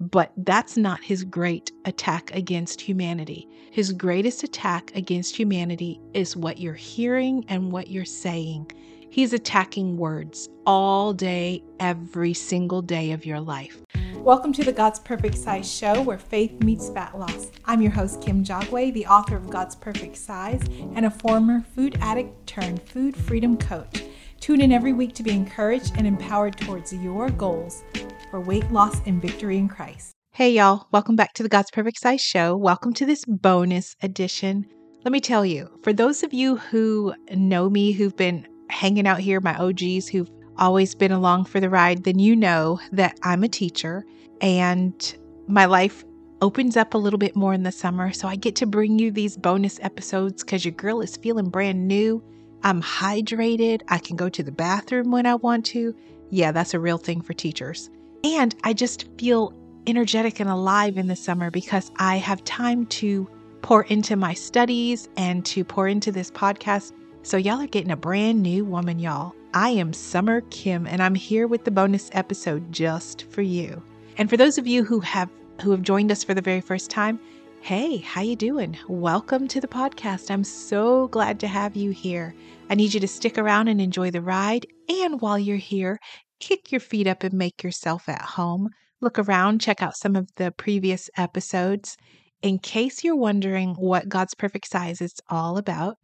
But that's not his great attack against humanity. His greatest attack against humanity is what you're hearing and what you're saying. He's attacking words all day, every single day of your life. Welcome to the God's Perfect Size Show, where faith meets fat loss. I'm your host, Kim Jogway, the author of God's Perfect Size and a former food addict turned food freedom coach. Tune in every week to be encouraged and empowered towards your goals for weight loss and victory in Christ. Hey, y'all. Welcome back to the God's Perfect Size Show. Welcome to this bonus edition. Let me tell you, for those of you who know me, who've been hanging out here, my OGs who've always been along for the ride, then you know that I'm a teacher and my life opens up a little bit more in the summer. So I get to bring you these bonus episodes because your girl is feeling brand new I'm hydrated. I can go to the bathroom when I want to. Yeah, that's a real thing for teachers. And I just feel energetic and alive in the summer because I have time to pour into my studies and to pour into this podcast. So, y'all are getting a brand new woman, y'all. I am Summer Kim, and I'm here with the bonus episode just for you. And for those of you who have who have joined us for the very first time, Hey, how you doing? Welcome to the podcast. I'm so glad to have you here. I need you to stick around and enjoy the ride. And while you're here, kick your feet up and make yourself at home. Look around, check out some of the previous episodes. In case you're wondering what God's Perfect Size is all about,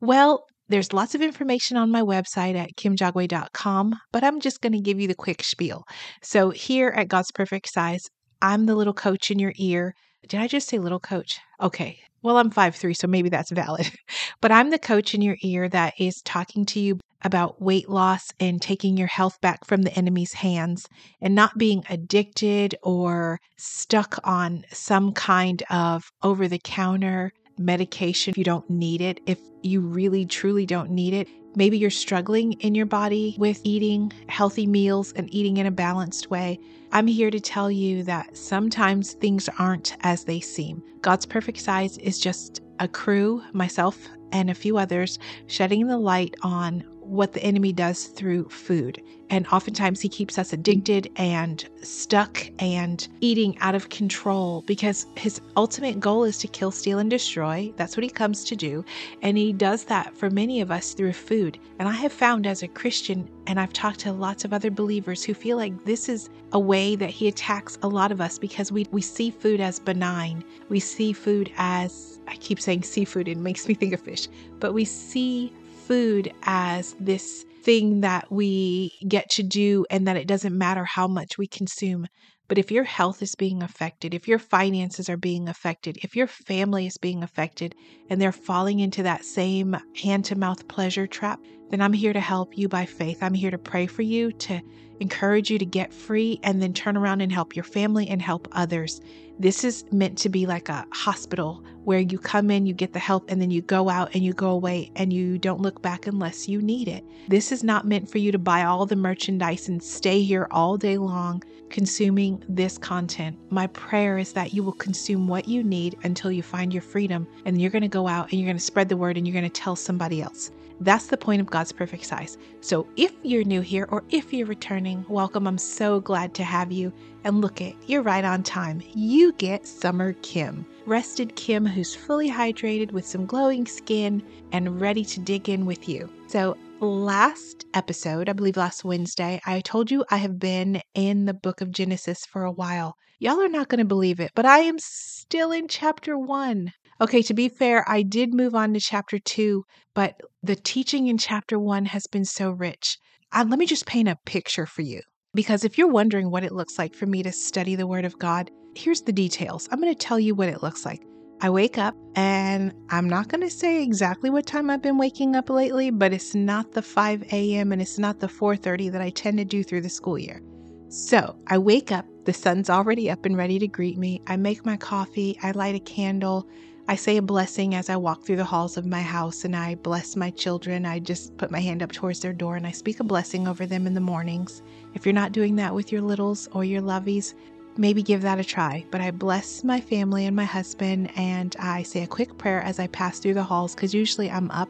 well, there's lots of information on my website at kimjogway.com, but I'm just going to give you the quick spiel. So, here at God's Perfect Size, I'm the little coach in your ear did I just say little coach? Okay. Well, I'm five three, so maybe that's valid. but I'm the coach in your ear that is talking to you about weight loss and taking your health back from the enemy's hands and not being addicted or stuck on some kind of over the counter medication if you don't need it, if you really truly don't need it. Maybe you're struggling in your body with eating healthy meals and eating in a balanced way. I'm here to tell you that sometimes things aren't as they seem. God's perfect size is just a crew, myself and a few others, shedding the light on what the enemy does through food. And oftentimes he keeps us addicted and stuck and eating out of control because his ultimate goal is to kill, steal, and destroy. That's what he comes to do. And he does that for many of us through food. And I have found as a Christian, and I've talked to lots of other believers who feel like this is a way that he attacks a lot of us because we, we see food as benign. We see food as, I keep saying seafood, it makes me think of fish, but we see food as this thing that we get to do and that it doesn't matter how much we consume. But if your health is being affected, if your finances are being affected, if your family is being affected, and they're falling into that same hand to mouth pleasure trap, then I'm here to help you by faith. I'm here to pray for you, to encourage you to get free, and then turn around and help your family and help others. This is meant to be like a hospital where you come in, you get the help, and then you go out and you go away and you don't look back unless you need it. This is not meant for you to buy all the merchandise and stay here all day long consuming this content. My prayer is that you will consume what you need until you find your freedom, and you're going to go out and you're going to spread the word and you're going to tell somebody else. That's the point of God's perfect size. So if you're new here or if you're returning, welcome. I'm so glad to have you. And look it, you're right on time. You get Summer Kim, rested Kim who's fully hydrated with some glowing skin and ready to dig in with you. So last episode, I believe last Wednesday, I told you I have been in the book of Genesis for a while. Y'all are not going to believe it, but I am still in chapter one. Okay, to be fair, I did move on to chapter two, but the teaching in chapter one has been so rich. Uh, let me just paint a picture for you. Because if you're wondering what it looks like for me to study the Word of God, here's the details. I'm going to tell you what it looks like. I wake up and I'm not going to say exactly what time I've been waking up lately, but it's not the 5 a.m. and it's not the 4:30 that I tend to do through the school year. So, I wake up, the sun's already up and ready to greet me. I make my coffee, I light a candle, I say a blessing as I walk through the halls of my house and I bless my children. I just put my hand up towards their door and I speak a blessing over them in the mornings. If you're not doing that with your littles or your lovies, maybe give that a try. But I bless my family and my husband and I say a quick prayer as I pass through the halls because usually I'm up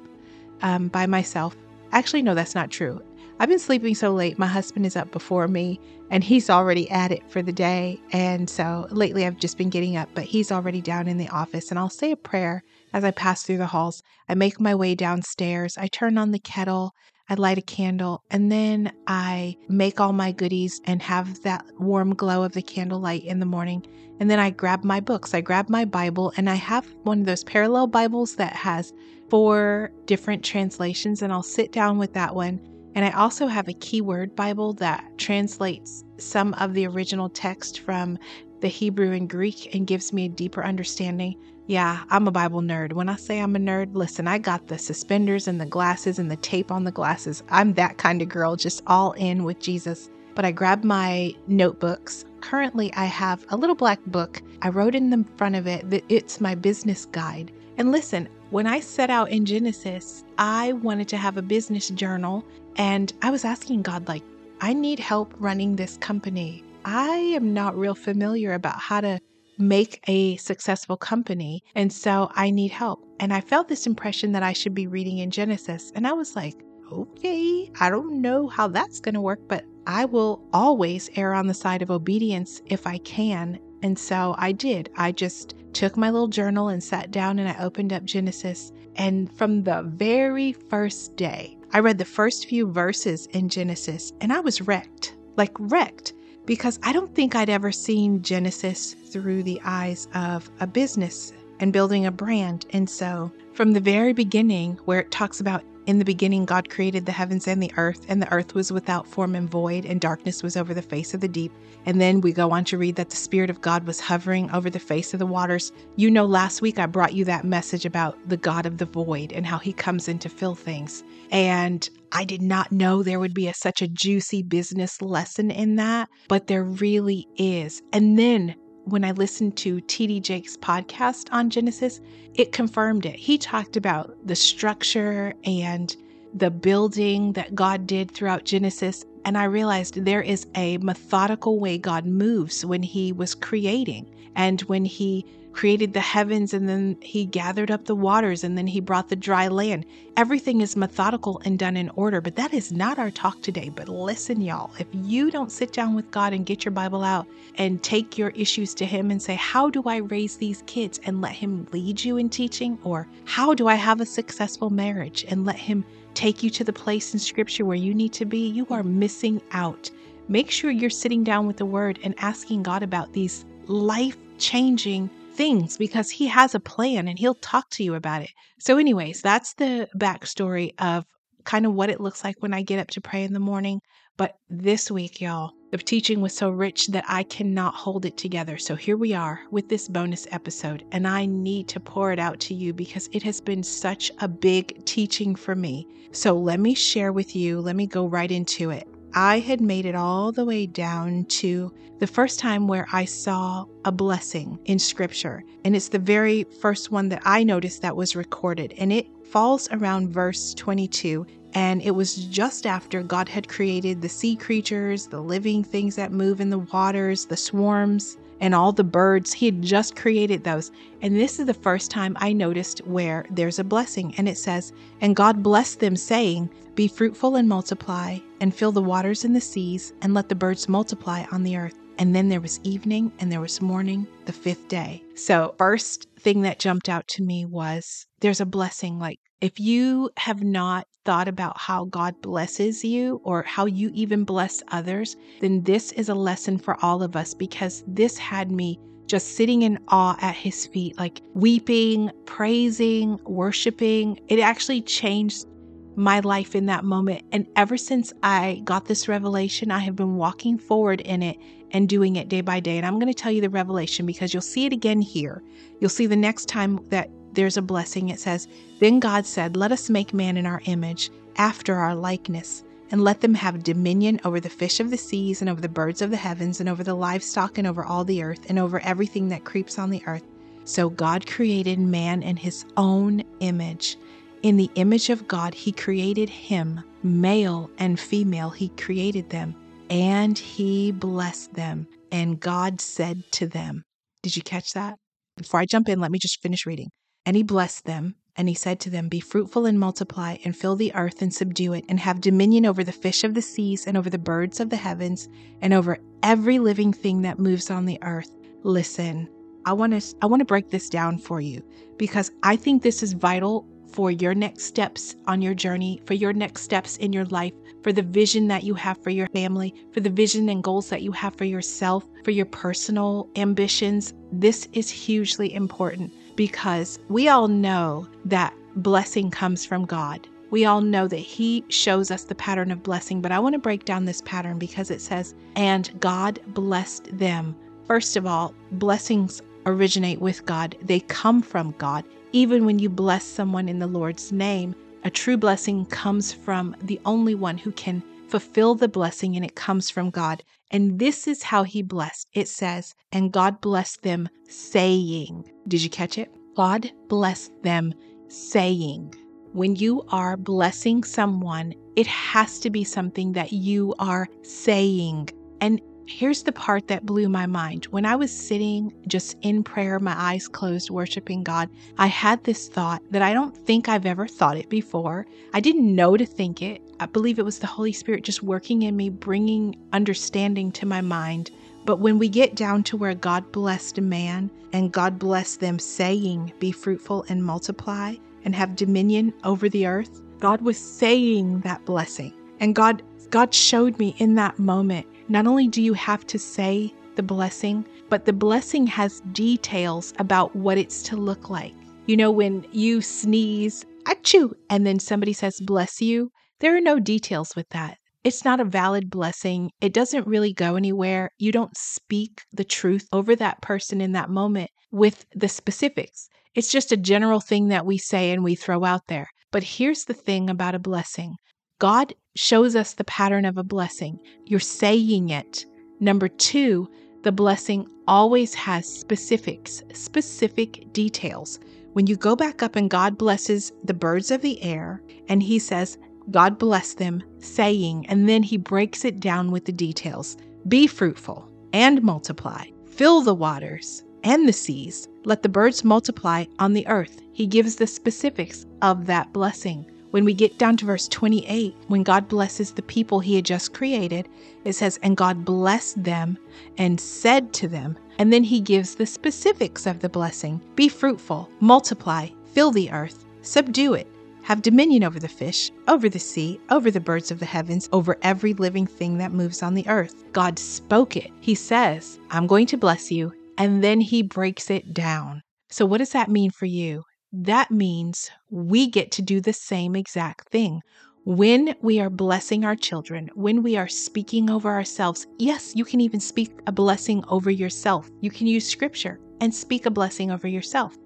um, by myself. Actually, no, that's not true. I've been sleeping so late. My husband is up before me and he's already at it for the day. And so lately I've just been getting up, but he's already down in the office. And I'll say a prayer as I pass through the halls. I make my way downstairs. I turn on the kettle. I light a candle and then I make all my goodies and have that warm glow of the candlelight in the morning. And then I grab my books. I grab my Bible and I have one of those parallel Bibles that has four different translations, and I'll sit down with that one. And I also have a keyword Bible that translates some of the original text from the Hebrew and Greek and gives me a deeper understanding. Yeah, I'm a Bible nerd. When I say I'm a nerd, listen, I got the suspenders and the glasses and the tape on the glasses. I'm that kind of girl, just all in with Jesus. But I grabbed my notebooks. Currently, I have a little black book. I wrote in the front of it that it's my business guide. And listen, when I set out in Genesis, I wanted to have a business journal and I was asking God, like, I need help running this company. I am not real familiar about how to make a successful company. And so I need help. And I felt this impression that I should be reading in Genesis. And I was like, okay, I don't know how that's going to work, but I will always err on the side of obedience if I can. And so I did. I just took my little journal and sat down and I opened up Genesis. And from the very first day, I read the first few verses in Genesis and I was wrecked like wrecked because I don't think I'd ever seen Genesis through the eyes of a business and building a brand. And so, from the very beginning, where it talks about in the beginning, God created the heavens and the earth, and the earth was without form and void, and darkness was over the face of the deep. And then we go on to read that the Spirit of God was hovering over the face of the waters. You know, last week I brought you that message about the God of the void and how he comes in to fill things. And I did not know there would be a, such a juicy business lesson in that, but there really is. And then when I listened to TD Jakes' podcast on Genesis, it confirmed it. He talked about the structure and the building that God did throughout Genesis. And I realized there is a methodical way God moves when He was creating and when He created the heavens and then he gathered up the waters and then he brought the dry land. Everything is methodical and done in order, but that is not our talk today. But listen, y'all, if you don't sit down with God and get your Bible out and take your issues to him and say, How do I raise these kids? and let him lead you in teaching, or how do I have a successful marriage and let him take you to the place in scripture where you need to be, you are missing out. Make sure you're sitting down with the word and asking God about these life changing things because he has a plan and he'll talk to you about it. So, anyways, that's the backstory of kind of what it looks like when I get up to pray in the morning. But this week, y'all, the teaching was so rich that I cannot hold it together. So here we are with this bonus episode, and I need to pour it out to you because it has been such a big teaching for me. So let me share with you, let me go right into it. I had made it all the way down to the first time where I saw a blessing in scripture. And it's the very first one that I noticed that was recorded. And it falls around verse 22. And it was just after God had created the sea creatures, the living things that move in the waters, the swarms, and all the birds. He had just created those. And this is the first time I noticed where there's a blessing. And it says, And God blessed them, saying, Be fruitful and multiply, and fill the waters and the seas, and let the birds multiply on the earth. And then there was evening and there was morning, the fifth day. So, first thing that jumped out to me was there's a blessing. Like, if you have not thought about how God blesses you or how you even bless others, then this is a lesson for all of us because this had me just sitting in awe at his feet, like weeping, praising, worshiping. It actually changed my life in that moment. And ever since I got this revelation, I have been walking forward in it and doing it day by day. And I'm going to tell you the revelation because you'll see it again here. You'll see the next time that there's a blessing. It says, Then God said, Let us make man in our image, after our likeness, and let them have dominion over the fish of the seas, and over the birds of the heavens, and over the livestock, and over all the earth, and over everything that creeps on the earth. So God created man in his own image. In the image of God, he created him, male and female, he created them, and he blessed them. And God said to them, Did you catch that? Before I jump in, let me just finish reading. And he blessed them, And he said to them, Be fruitful and multiply, and fill the earth and subdue it, and have dominion over the fish of the seas, and over the birds of the heavens, and over every living thing that moves on the earth. Listen, I want to I want to break this down for you because I think this is vital for your next steps on your journey, for your next steps in your life, for the vision that you have for your family, for the vision and goals that you have for yourself, for your personal ambitions. This is hugely important because we all know that blessing comes from God. We all know that He shows us the pattern of blessing, but I want to break down this pattern because it says, and God blessed them. First of all, blessings originate with God, they come from God. Even when you bless someone in the Lord's name, a true blessing comes from the only one who can fulfill the blessing, and it comes from God. And this is how he blessed. It says, And God blessed them, saying, Did you catch it? God blessed them, saying. When you are blessing someone, it has to be something that you are saying. And Here's the part that blew my mind. When I was sitting just in prayer, my eyes closed, worshiping God, I had this thought that I don't think I've ever thought it before. I didn't know to think it. I believe it was the Holy Spirit just working in me, bringing understanding to my mind. But when we get down to where God blessed a man and God blessed them, saying, Be fruitful and multiply and have dominion over the earth, God was saying that blessing. And God God showed me in that moment not only do you have to say the blessing, but the blessing has details about what it's to look like. You know, when you sneeze, achoo, and then somebody says, bless you, there are no details with that. It's not a valid blessing. It doesn't really go anywhere. You don't speak the truth over that person in that moment with the specifics. It's just a general thing that we say and we throw out there. But here's the thing about a blessing God shows us the pattern of a blessing. You're saying it. Number two, the blessing always has specifics, specific details. When you go back up and God blesses the birds of the air, and He says, God bless them, saying, and then He breaks it down with the details Be fruitful and multiply, fill the waters and the seas, let the birds multiply on the earth. He gives the specifics of that blessing. When we get down to verse 28, when God blesses the people he had just created, it says, And God blessed them and said to them, and then he gives the specifics of the blessing Be fruitful, multiply, fill the earth, subdue it, have dominion over the fish, over the sea, over the birds of the heavens, over every living thing that moves on the earth. God spoke it. He says, I'm going to bless you, and then he breaks it down. So, what does that mean for you? That means we get to do the same exact thing. When we are blessing our children, when we are speaking over ourselves, yes, you can even speak a blessing over yourself. You can use scripture and speak a blessing over yourself.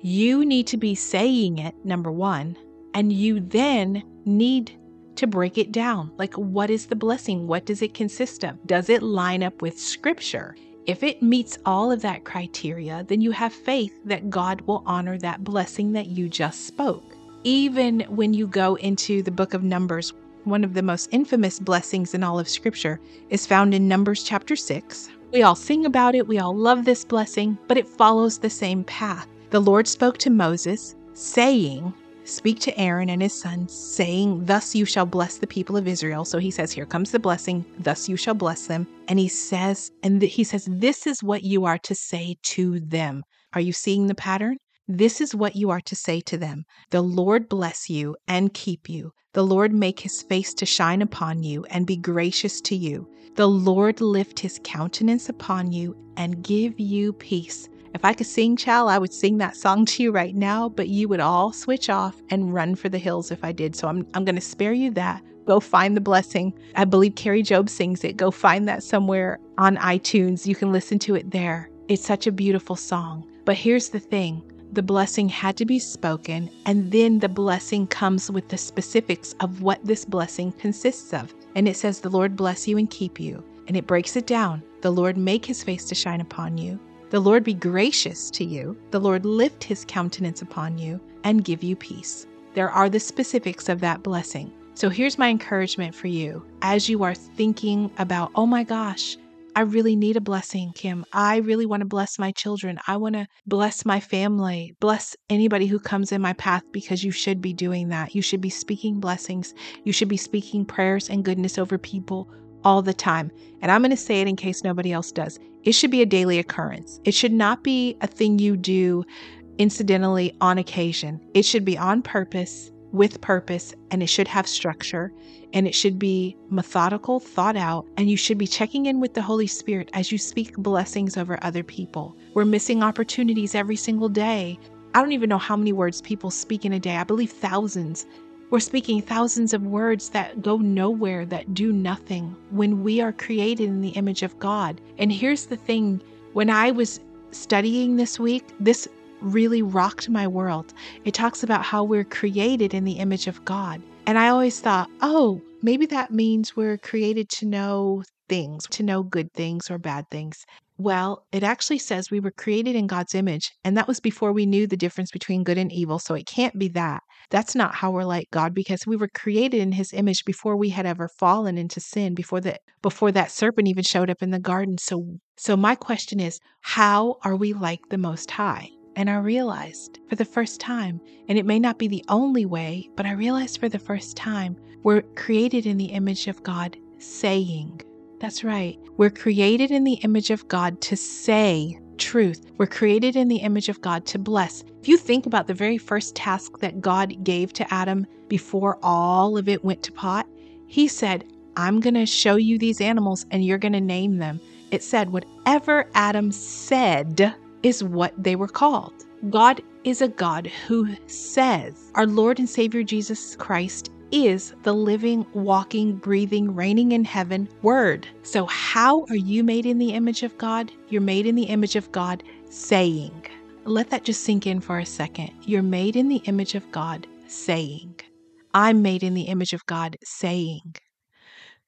You need to be saying it, number one, and you then need to break it down. Like, what is the blessing? What does it consist of? Does it line up with scripture? If it meets all of that criteria, then you have faith that God will honor that blessing that you just spoke. Even when you go into the book of Numbers, one of the most infamous blessings in all of Scripture is found in Numbers chapter 6. We all sing about it, we all love this blessing, but it follows the same path. The Lord spoke to Moses, saying, Speak to Aaron and his sons, saying, Thus you shall bless the people of Israel. So he says, Here comes the blessing, thus you shall bless them. And he says, and he says, This is what you are to say to them. Are you seeing the pattern? This is what you are to say to them The Lord bless you and keep you. The Lord make his face to shine upon you and be gracious to you. The Lord lift his countenance upon you and give you peace. If I could sing, Chal, I would sing that song to you right now, but you would all switch off and run for the hills if I did. So I'm, I'm going to spare you that. Go find the blessing. I believe Kari Jobe sings it. Go find that somewhere on iTunes. You can listen to it there. It's such a beautiful song. But here's the thing the blessing had to be spoken, and then the blessing comes with the specifics of what this blessing consists of. And it says, The Lord bless you and keep you. And it breaks it down. The Lord make his face to shine upon you. The Lord be gracious to you, the Lord lift his countenance upon you, and give you peace. There are the specifics of that blessing. So here's my encouragement for you as you are thinking about, oh my gosh, I really need a blessing, Kim. I really want to bless my children. I want to bless my family, bless anybody who comes in my path because you should be doing that. You should be speaking blessings. You should be speaking prayers and goodness over people all the time. And I'm going to say it in case nobody else does. It should be a daily occurrence. It should not be a thing you do incidentally on occasion. It should be on purpose, with purpose, and it should have structure and it should be methodical, thought out, and you should be checking in with the Holy Spirit as you speak blessings over other people. We're missing opportunities every single day. I don't even know how many words people speak in a day. I believe thousands. We're speaking thousands of words that go nowhere, that do nothing when we are created in the image of God. And here's the thing when I was studying this week, this really rocked my world. It talks about how we're created in the image of God. And I always thought, oh, maybe that means we're created to know things, to know good things or bad things. Well, it actually says we were created in God's image, and that was before we knew the difference between good and evil. So it can't be that. That's not how we're like God because we were created in his image before we had ever fallen into sin, before that before that serpent even showed up in the garden. So so my question is, how are we like the most high? And I realized for the first time, and it may not be the only way, but I realized for the first time, we're created in the image of God, saying. That's right. We're created in the image of God to say truth. We're created in the image of God to bless. If you think about the very first task that God gave to Adam before all of it went to pot, he said, I'm going to show you these animals and you're going to name them. It said, whatever Adam said, is what they were called. God is a God who says, Our Lord and Savior Jesus Christ is the living, walking, breathing, reigning in heaven Word. So, how are you made in the image of God? You're made in the image of God, saying. Let that just sink in for a second. You're made in the image of God, saying. I'm made in the image of God, saying.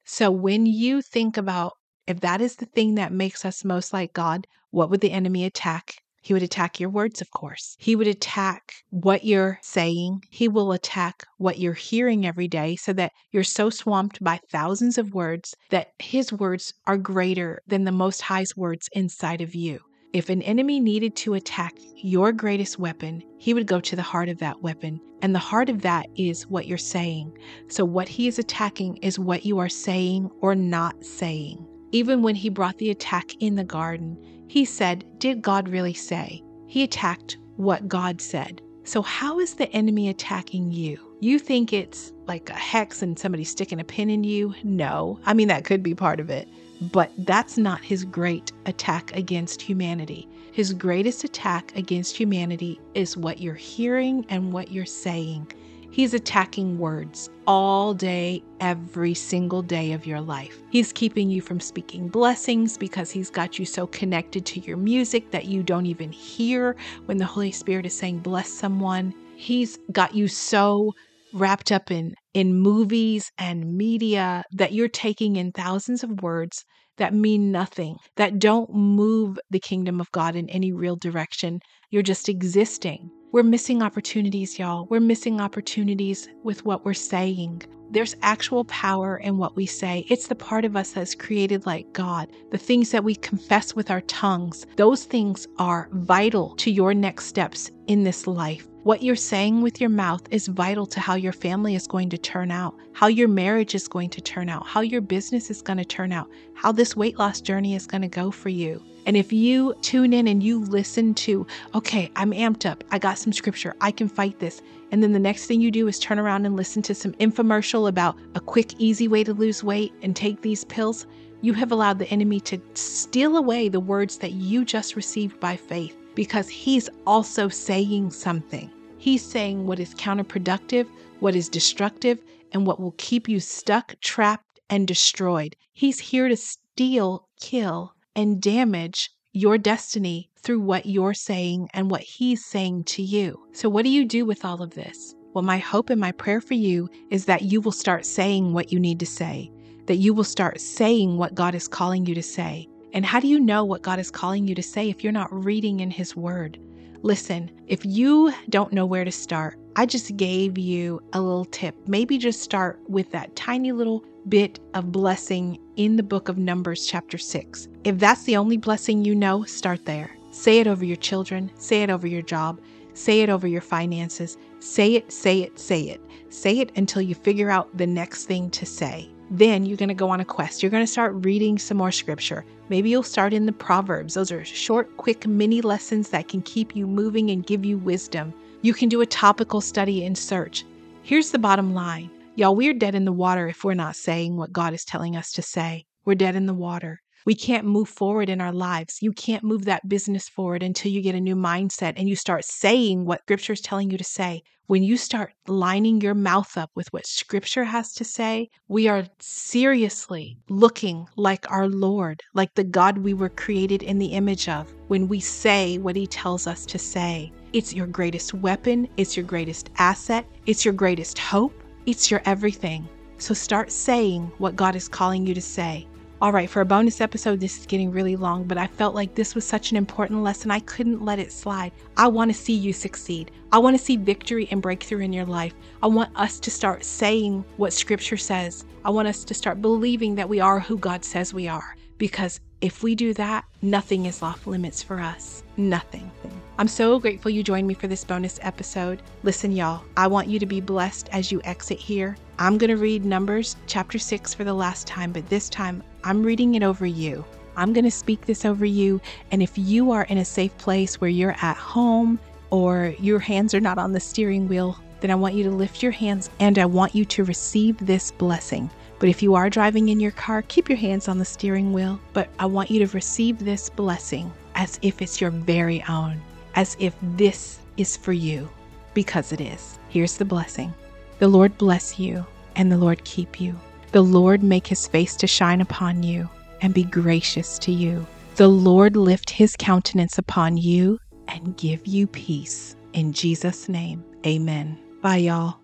So, when you think about if that is the thing that makes us most like God, what would the enemy attack? He would attack your words, of course. He would attack what you're saying. He will attack what you're hearing every day so that you're so swamped by thousands of words that his words are greater than the Most High's words inside of you. If an enemy needed to attack your greatest weapon, he would go to the heart of that weapon. And the heart of that is what you're saying. So, what he is attacking is what you are saying or not saying. Even when he brought the attack in the garden, he said, Did God really say? He attacked what God said. So, how is the enemy attacking you? You think it's like a hex and somebody sticking a pin in you? No. I mean, that could be part of it, but that's not his great attack against humanity. His greatest attack against humanity is what you're hearing and what you're saying. He's attacking words all day, every single day of your life. He's keeping you from speaking blessings because he's got you so connected to your music that you don't even hear when the Holy Spirit is saying, bless someone. He's got you so wrapped up in in movies and media that you're taking in thousands of words that mean nothing, that don't move the kingdom of God in any real direction. You're just existing. We're missing opportunities, y'all. We're missing opportunities with what we're saying. There's actual power in what we say. It's the part of us that's created like God. The things that we confess with our tongues, those things are vital to your next steps in this life. What you're saying with your mouth is vital to how your family is going to turn out, how your marriage is going to turn out, how your business is going to turn out, how this weight loss journey is going to go for you. And if you tune in and you listen to, okay, I'm amped up, I got some scripture, I can fight this. And then the next thing you do is turn around and listen to some infomercial about a quick, easy way to lose weight and take these pills, you have allowed the enemy to steal away the words that you just received by faith because he's also saying something. He's saying what is counterproductive, what is destructive, and what will keep you stuck, trapped, and destroyed. He's here to steal, kill, and damage your destiny through what you're saying and what He's saying to you. So, what do you do with all of this? Well, my hope and my prayer for you is that you will start saying what you need to say, that you will start saying what God is calling you to say. And how do you know what God is calling you to say if you're not reading in His Word? Listen, if you don't know where to start, I just gave you a little tip. Maybe just start with that tiny little bit of blessing in the book of Numbers, chapter 6. If that's the only blessing you know, start there. Say it over your children, say it over your job, say it over your finances. Say it, say it, say it. Say it until you figure out the next thing to say. Then you're going to go on a quest. You're going to start reading some more scripture. Maybe you'll start in the Proverbs. Those are short, quick mini lessons that can keep you moving and give you wisdom. You can do a topical study and search. Here's the bottom line Y'all, we're dead in the water if we're not saying what God is telling us to say. We're dead in the water. We can't move forward in our lives. You can't move that business forward until you get a new mindset and you start saying what Scripture is telling you to say. When you start lining your mouth up with what Scripture has to say, we are seriously looking like our Lord, like the God we were created in the image of, when we say what He tells us to say. It's your greatest weapon, it's your greatest asset, it's your greatest hope. It's your everything. So start saying what God is calling you to say. All right, for a bonus episode, this is getting really long, but I felt like this was such an important lesson. I couldn't let it slide. I want to see you succeed. I want to see victory and breakthrough in your life. I want us to start saying what Scripture says. I want us to start believing that we are who God says we are because if we do that, nothing is off limits for us. Nothing. I'm so grateful you joined me for this bonus episode. Listen, y'all, I want you to be blessed as you exit here. I'm going to read Numbers chapter 6 for the last time, but this time I'm reading it over you. I'm going to speak this over you. And if you are in a safe place where you're at home or your hands are not on the steering wheel, then I want you to lift your hands and I want you to receive this blessing. But if you are driving in your car, keep your hands on the steering wheel. But I want you to receive this blessing as if it's your very own, as if this is for you, because it is. Here's the blessing The Lord bless you, and the Lord keep you. The Lord make his face to shine upon you and be gracious to you. The Lord lift his countenance upon you and give you peace. In Jesus' name, amen. Bye, y'all.